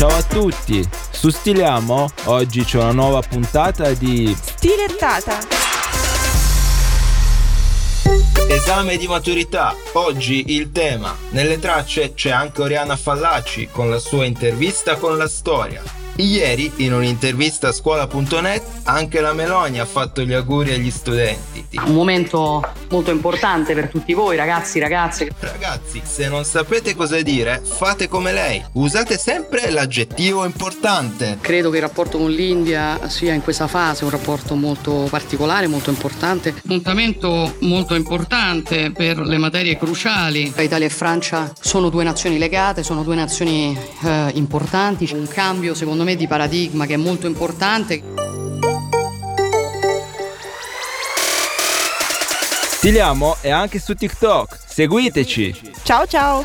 Ciao a tutti, su Stiliamo oggi c'è una nuova puntata di Stilettata. Esame di maturità, oggi il tema. Nelle tracce c'è anche Oriana Fallaci con la sua intervista con la storia. Ieri, in un'intervista a scuola.net, anche la Meloni ha fatto gli auguri agli studenti. Un momento molto importante per tutti voi, ragazzi, ragazze. Ragazzi, se non sapete cosa dire, fate come lei. Usate sempre l'aggettivo importante. Credo che il rapporto con l'India sia in questa fase un rapporto molto particolare, molto importante. Appuntamento molto importante per le materie cruciali. Italia e Francia sono due nazioni legate, sono due nazioni eh, importanti. Un cambio, secondo me, me di paradigma che è molto importante. Stiliamo è anche su TikTok. Seguiteci. Ciao ciao.